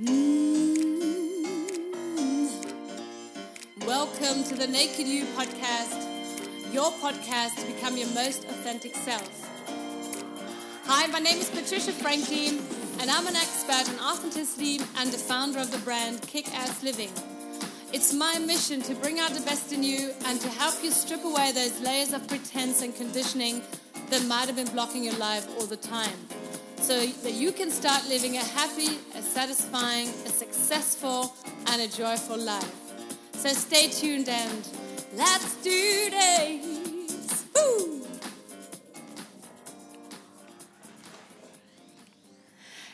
Mm. Welcome to the Naked You podcast, your podcast to become your most authentic self. Hi, my name is Patricia Franklin, and I'm an expert in authenticity and the founder of the brand Kick Ass Living. It's my mission to bring out the best in you and to help you strip away those layers of pretense and conditioning that might have been blocking your life all the time so that you can start living a happy, satisfying, a successful, and a joyful life. So stay tuned and let's do this! Woo!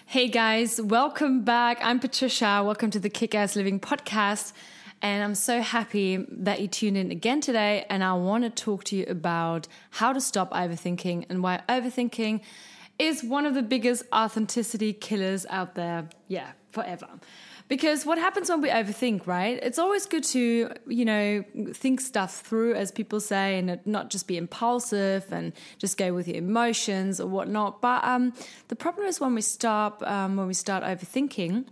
Hey guys, welcome back. I'm Patricia. Welcome to the Kick Ass Living podcast. And I'm so happy that you tuned in again today. And I want to talk to you about how to stop overthinking and why overthinking is one of the biggest authenticity killers out there. Yeah, forever. Because what happens when we overthink, right? It's always good to, you know, think stuff through, as people say, and not just be impulsive and just go with your emotions or whatnot. But um, the problem is when we stop, um, when we start overthinking,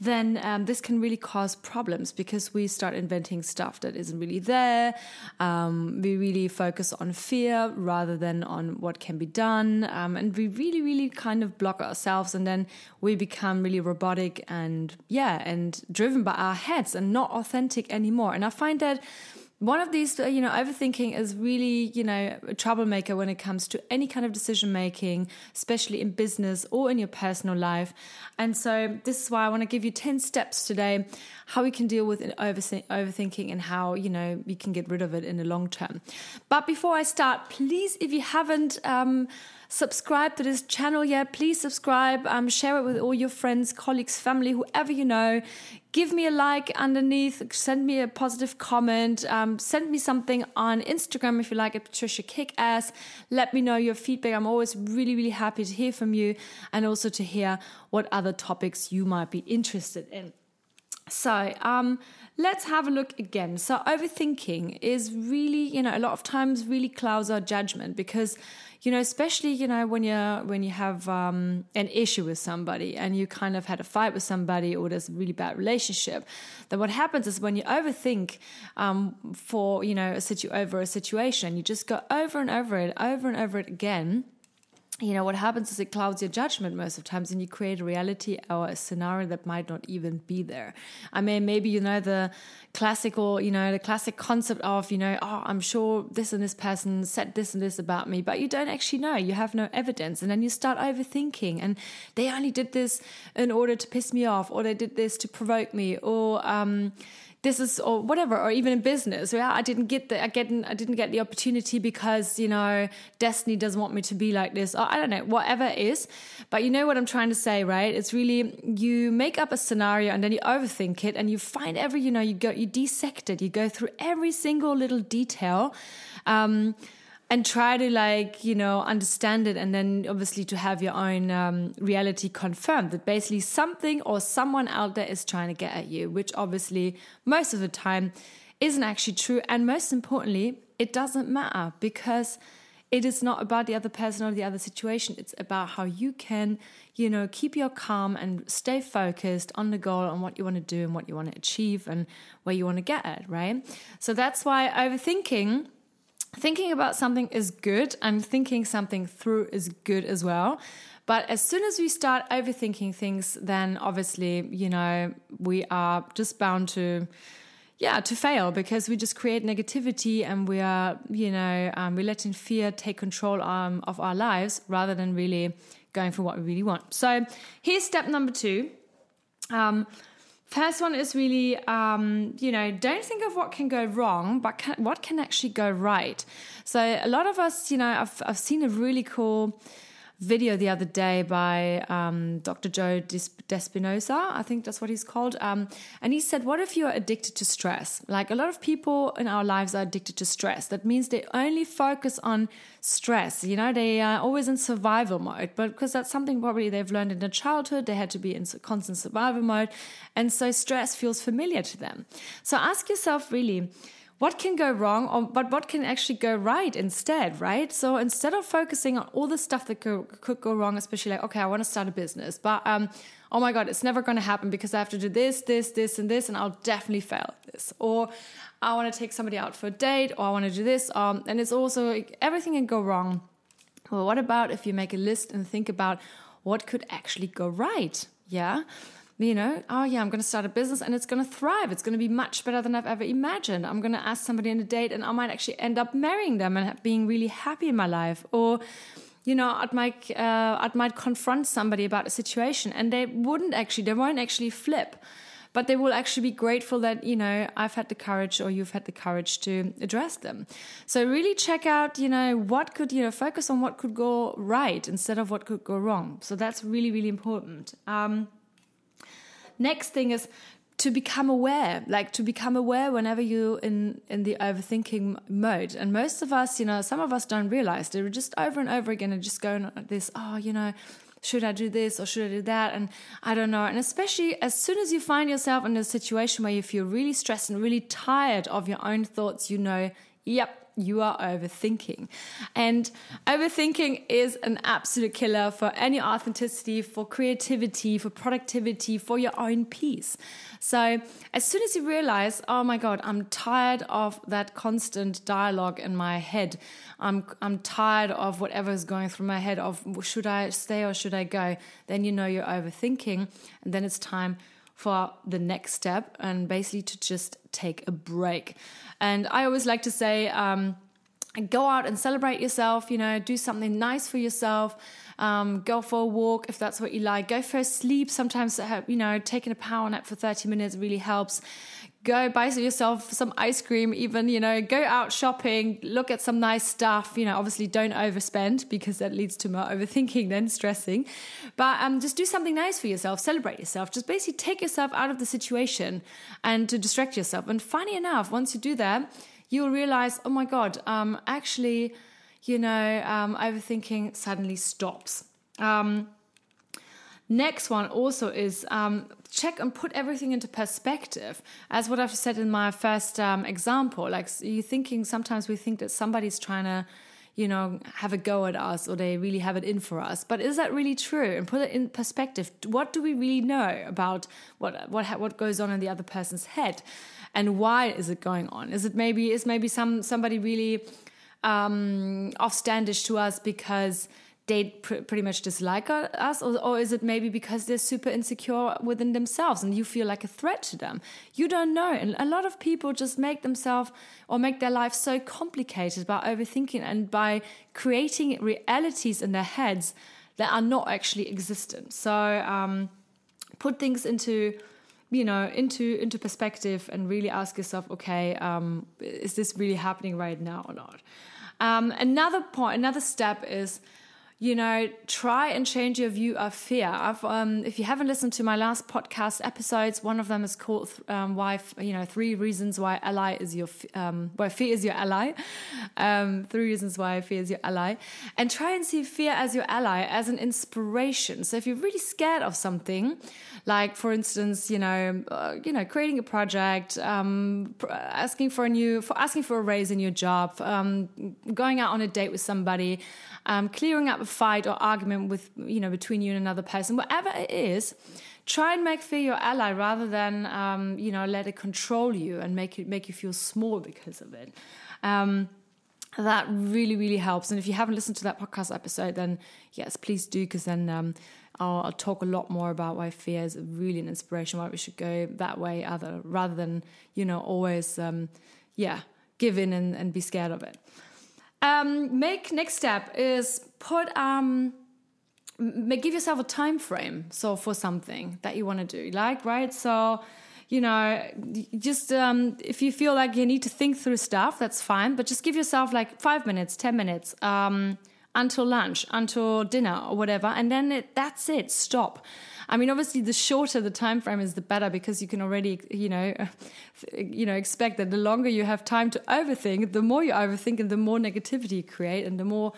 then um, this can really cause problems because we start inventing stuff that isn't really there. Um, we really focus on fear rather than on what can be done. Um, and we really, really kind of block ourselves. And then we become really robotic and, yeah, and driven by our heads and not authentic anymore. And I find that one of these, uh, you know, overthinking is really, you know, a troublemaker when it comes to any kind of decision making, especially in business or in your personal life. And so, this is why I want to give you 10 steps today how we can deal with overthinking and how, you know, we can get rid of it in the long term. But before I start, please, if you haven't, um, subscribe to this channel yet, please subscribe, um, share it with all your friends, colleagues, family, whoever you know. Give me a like underneath, send me a positive comment, um, send me something on Instagram if you like it, Patricia Kickass. Let me know your feedback. I'm always really, really happy to hear from you and also to hear what other topics you might be interested in. So, um, let's have a look again. So, overthinking is really, you know, a lot of times really clouds our judgment because you know, especially you know when you're when you have um, an issue with somebody and you kind of had a fight with somebody or there's a really bad relationship, then what happens is when you overthink um, for you know a situ over a situation, you just go over and over it, over and over it again you know what happens is it clouds your judgment most of times and you create a reality or a scenario that might not even be there. I mean maybe you know the classical you know the classic concept of you know oh i'm sure this and this person said this and this about me but you don't actually know. You have no evidence and then you start overthinking and they only did this in order to piss me off or they did this to provoke me or um this is or whatever or even in business yeah i didn't get the i get i didn't get the opportunity because you know destiny doesn't want me to be like this or i don't know whatever it is. But you know what i'm trying to say right? It's really you make up a scenario and then you overthink it and you find every you know you go you dissect it you go through every single little detail um, and try to like you know understand it and then obviously to have your own um, reality confirmed that basically something or someone out there is trying to get at you which obviously most of the time isn't actually true. And most importantly it doesn't matter because it is not about the other person or the other situation. It's about how you can you know keep your calm and stay focused on the goal on what you want to do and what you want to achieve and where you want to get at right? So that's why overthinking thinking about something is good and thinking something through is good as well. But as soon as we start overthinking things, then obviously, you know, we are just bound to, yeah, to fail because we just create negativity and we are, you know, um, we're letting fear take control um, of our lives rather than really going for what we really want. So here's step number two. Um, First one is really, um, you know, don't think of what can go wrong, but can, what can actually go right. So a lot of us, you know, I've, I've seen a really cool video the other day by um, Dr. Joe Despinosa, I think that's what he's called. Um, and he said, What if you're addicted to stress? Like a lot of people in our lives are addicted to stress. That means they only focus on stress. You know, they are always in survival mode, but because that's something probably they've learned in their childhood, they had to be in constant survival mode. And so stress feels familiar to them. So ask yourself really, what can go wrong or but what can actually go right instead right? So instead of focusing on all the stuff that go, could go wrong especially like okay i want to start a business but um oh my god it's never going to happen because i have to do this this this and this and i'll definitely fail at this. Or i want to take somebody out for a date or i want to do this um and it's also everything can go wrong. Well what about if you make a list and think about what could actually go right? Yeah you know, oh yeah, I'm going to start a business and it's going to thrive. It's going to be much better than I've ever imagined. I'm going to ask somebody on a date and I might actually end up marrying them and being really happy in my life. Or, you know, I might, uh, I might confront somebody about a situation and they wouldn't actually, they won't actually flip. But they will actually be grateful that, you know, I've had the courage or you've had the courage to address them. So really check out, you know, what could, you know, focus on what could go right instead of what could go wrong. So that's really, really important. Um, next thing is to become aware like to become aware whenever you're in in the overthinking mode and most of us you know some of us don't realize they're just over and over again and just going on this oh you know should I do this or should I do that? And I don't know. And especially as soon as you find yourself in a situation where you feel really stressed and really tired of your own thoughts, you know, yep, you are overthinking. And overthinking is an absolute killer for any authenticity, for creativity, for productivity, for your own peace. So, as soon as you realize, oh my God, I'm tired of that constant dialogue in my head, I'm, I'm tired of whatever is going through my head of should I stay or should I go, then you know you're overthinking. And then it's time for the next step and basically to just take a break. And I always like to say, um, go out and celebrate yourself, you know, do something nice for yourself. Um, go for a walk if that's what you like. Go for a sleep. Sometimes, uh, you know, taking a power nap for 30 minutes really helps go buy yourself some ice cream even you know go out shopping look at some nice stuff. You know obviously don't overspend because that leads to more overthinking than stressing. But um, just do something nice for yourself celebrate yourself. Just basically take yourself out of the situation and to distract yourself. And funny enough once you do that you'll realize oh my god um, actually you know um, overthinking suddenly stops. Um, Next one also is um, check and put everything into perspective. As what I've said in my first um, example, like you thinking sometimes we think that somebody's trying to, you know, have a go at us or they really have it in for us. But is that really true? And put it in perspective. What do we really know about what what what goes on in the other person's head, and why is it going on? Is it maybe is maybe some somebody really um, offstandish to us because they pr- pretty much dislike us or, or, is it maybe because they're super insecure within themselves and you feel like a threat to them? You don't know and a lot of people just make themselves or make their life so complicated by overthinking and by creating realities in their heads that are not actually existent. So um, put things into you know into into perspective and really ask yourself okay um, is this really happening right now or not? Um, another point another step is you know, try and change your view of fear. Um, if you haven't listened to my last podcast episodes, one of them is called um, "Why," you know, three reasons why ally is your um, why fear is your ally. Um, three reasons why fear is your ally, and try and see fear as your ally, as an inspiration. So if you're really scared of something, like for instance, you know, uh, you know, creating a project, um, asking for a new, for asking for a raise in your job, um, going out on a date with somebody clearing up fight or argument with you know between you and another person, whatever it is, try and make fear your ally rather than um, you know let it control you and make you make you feel small because of it. Um, that really really helps. And if you haven't listened to that podcast episode, then yes, please do because then. Um, I'll, I'll, talk a lot more about why fear is really an inspiration, why we should go that way, other rather than you know always, um, yeah, give in and, and be scared of it. Um, make next step is put um, make, give yourself a time frame. So for something that you want to do, like right. So you know, just um, if you feel like you need to think through stuff, that's fine. But just give yourself like five minutes, ten minutes um, until lunch, until dinner, or whatever, and then it, that's it. Stop. I mean, obviously, the shorter the time frame is, the better because you can already, you know, you know, expect that the longer you have time to overthink, the more you overthink, and the more negativity you create, and the more,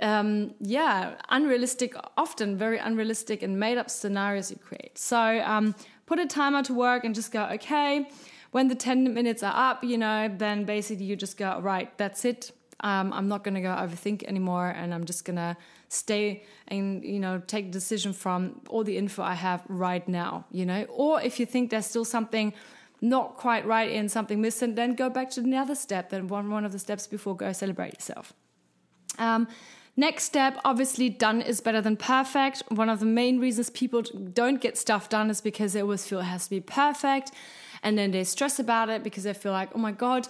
um, yeah, unrealistic, often very unrealistic and made up scenarios you create. So um, put a timer to work and just go, okay when the 10 minutes are up, you know, then basically you just go, right, that's it. Um, I'm not going to go overthink anymore, and I'm just going to stay and you know take decision from all the info I have right now. You know, or if you think there's still something not quite right in something missing, then go back to another step. Then one one of the steps before go celebrate yourself. Um, Next step, obviously, done is better than perfect. One of the main reasons people don't get stuff done is because they always feel it has to be perfect. And then they stress about it because they feel like, oh my God,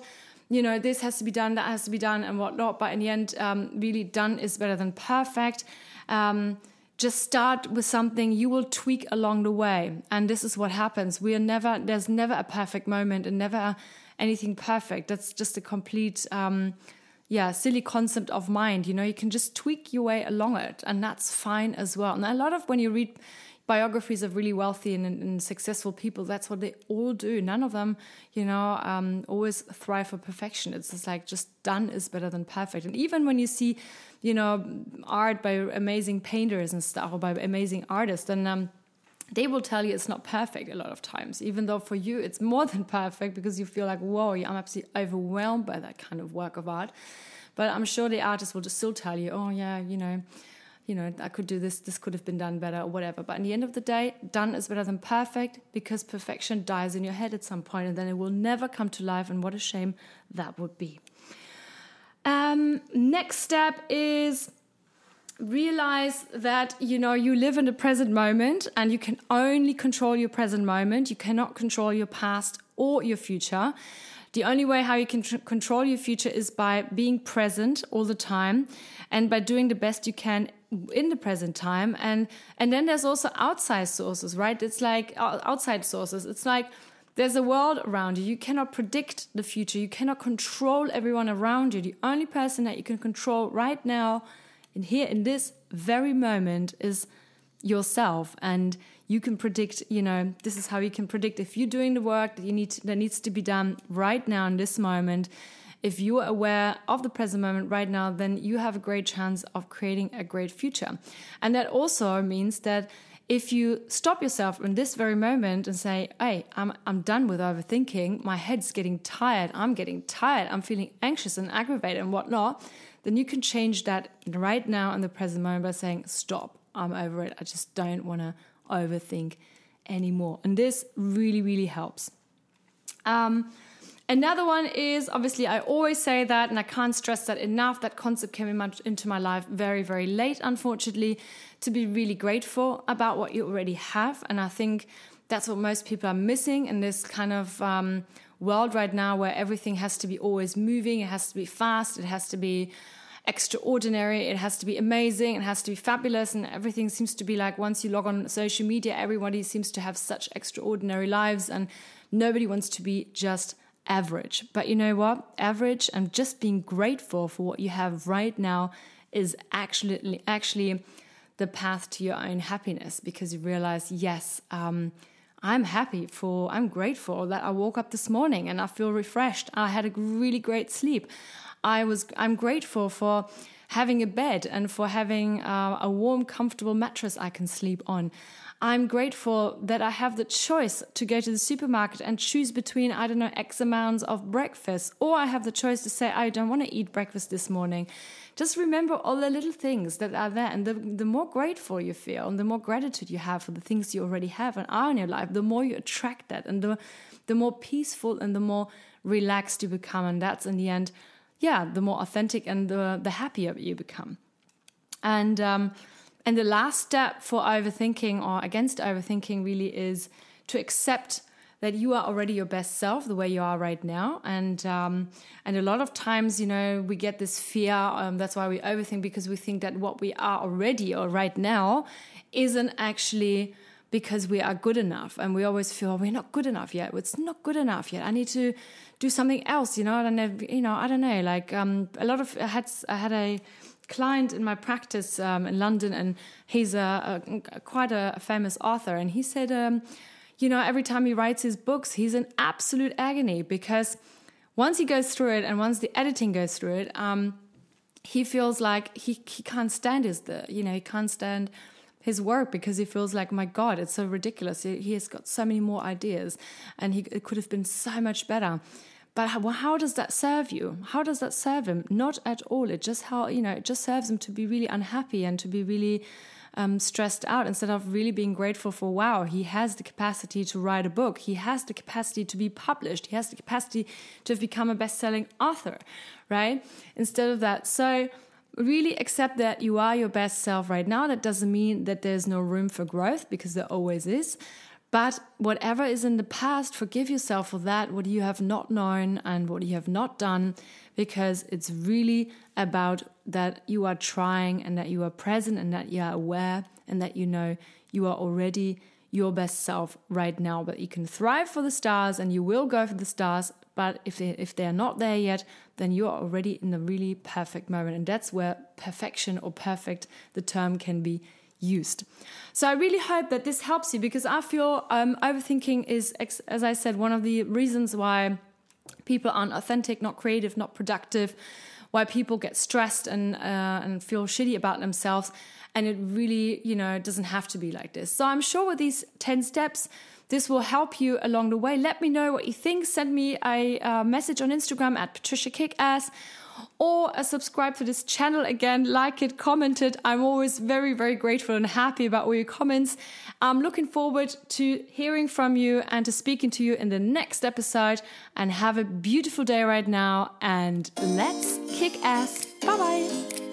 you know, this has to be done, that has to be done, and whatnot. But in the end, um, really, done is better than perfect. Um, just start with something you will tweak along the way. And this is what happens. We are never, there's never a perfect moment and never anything perfect. That's just a complete. Um, yeah, silly concept of mind. You know, you can just tweak your way along it, and that's fine as well. And a lot of when you read biographies of really wealthy and, and successful people, that's what they all do. None of them, you know, um, always thrive for perfection. It's just like just done is better than perfect. And even when you see, you know, art by amazing painters and stuff, or by amazing artists, and um, they will tell you it's not perfect a lot of times, even though for you it's more than perfect because you feel like, whoa, I'm absolutely overwhelmed by that kind of work of art. But I'm sure the artist will just still tell you, oh yeah, you know, you know, I could do this, this could have been done better or whatever. But in the end of the day, done is better than perfect because perfection dies in your head at some point and then it will never come to life. And what a shame that would be. Um, next step is realize that you know you live in the present moment and you can only control your present moment you cannot control your past or your future the only way how you can tr- control your future is by being present all the time and by doing the best you can in the present time. And and then there's also outside sources right? It's like uh, outside sources. It's like there's a world around you. You cannot predict the future. You cannot control everyone around you. The only person that you can control right now and here in this very moment is yourself. And you can predict you know this is how you can predict if you're doing the work that you need that needs to be done right now in this moment if you are aware of the present moment right now then you have a great chance of creating a great future and that also means that if you stop yourself in this very moment and say hey i'm, I'm done with overthinking my head's getting tired i'm getting tired i'm feeling anxious and aggravated and whatnot then you can change that right now in the present moment by saying, Stop, I'm over it. I just don't want to overthink anymore. And this really, really helps. Um, another one is obviously, I always say that, and I can't stress that enough. That concept came in into my life very, very late, unfortunately, to be really grateful about what you already have. And I think that's what most people are missing in this kind of um, world right now where everything has to be always moving, it has to be fast, it has to be extraordinary, it has to be amazing, it has to be fabulous, and everything seems to be like once you log on social media, everybody seems to have such extraordinary lives, and nobody wants to be just average. But you know what? Average and just being grateful for what you have right now is actually actually the path to your own happiness because you realize, yes, um, I'm happy for, I'm grateful that I woke up this morning and I feel refreshed. I had a really great sleep. I was I'm grateful for having a bed and for having uh, a warm, comfortable mattress I can sleep on. I'm grateful that I have the choice to go to the supermarket and choose between, I don't know, X amounts of breakfast, or I have the choice to say, I don't want to eat breakfast this morning. Just remember all the little things that are there. And the, the more grateful you feel and the more gratitude you have for the things you already have and are in your life, the more you attract that and the, the more peaceful and the more relaxed you become. And that's in the end yeah, the more authentic and the, the happier you become. And um, and the last step for overthinking or against overthinking really is to accept that you are already your best self the way you are right now and um, and a lot of times you know we get this fear um, that's why we overthink because we think that what we are already or right now isn't actually because we are good enough. And we always feel we're not good enough yet. It's not good enough yet. I need to do something else. You know and then you know i don't know. Like um, a lot of i had i had a client in my practice um, in london and he's a, a quite a, a, famous author. And he said um, you know every time he writes his books he's in absolute agony because once he goes through it and once the editing goes through it um, he feels like he, he can't stand his the you know he can't stand his work because he feels like, my God, it's so ridiculous. He, he has got so many more ideas and he, it could have been so much better. But how, well, how does that serve you? How does that serve him? Not at all. It just how you know it just serves him to be really unhappy and to be really um, stressed out instead of really being grateful for wow he has the capacity to write a book he has the capacity to be published he has the capacity to have become a best-selling author right instead of that so really accept that you are your best self right now that doesn't mean that there's no room for growth because there always is but whatever is in the past, forgive yourself for that, what you have not known and what you have not done, because it's really about that you are trying and that you are present and that you are aware and that you know you are already your best self right now. But you can thrive for the stars and you will go for the stars. But if they if they're not there yet, then you are already in the really perfect moment. And that's where perfection or perfect the term can be used. So I really hope that this helps you because I feel um, overthinking is, as I said, one of the reasons why people aren't authentic, not creative, not productive, why people get stressed and uh, and feel shitty about themselves. And it really, you know, doesn't have to be like this. So I'm sure with these 10 steps, this will help you along the way. Let me know what you think. Send me a uh, message on Instagram at Patricia Kickass or subscribe to this channel again, like it, comment it. I'm always very, very grateful and happy about all your comments. I'm looking forward to hearing from you and to speaking to you in the next episode. And have a beautiful day right now. And let's kick ass. Bye bye.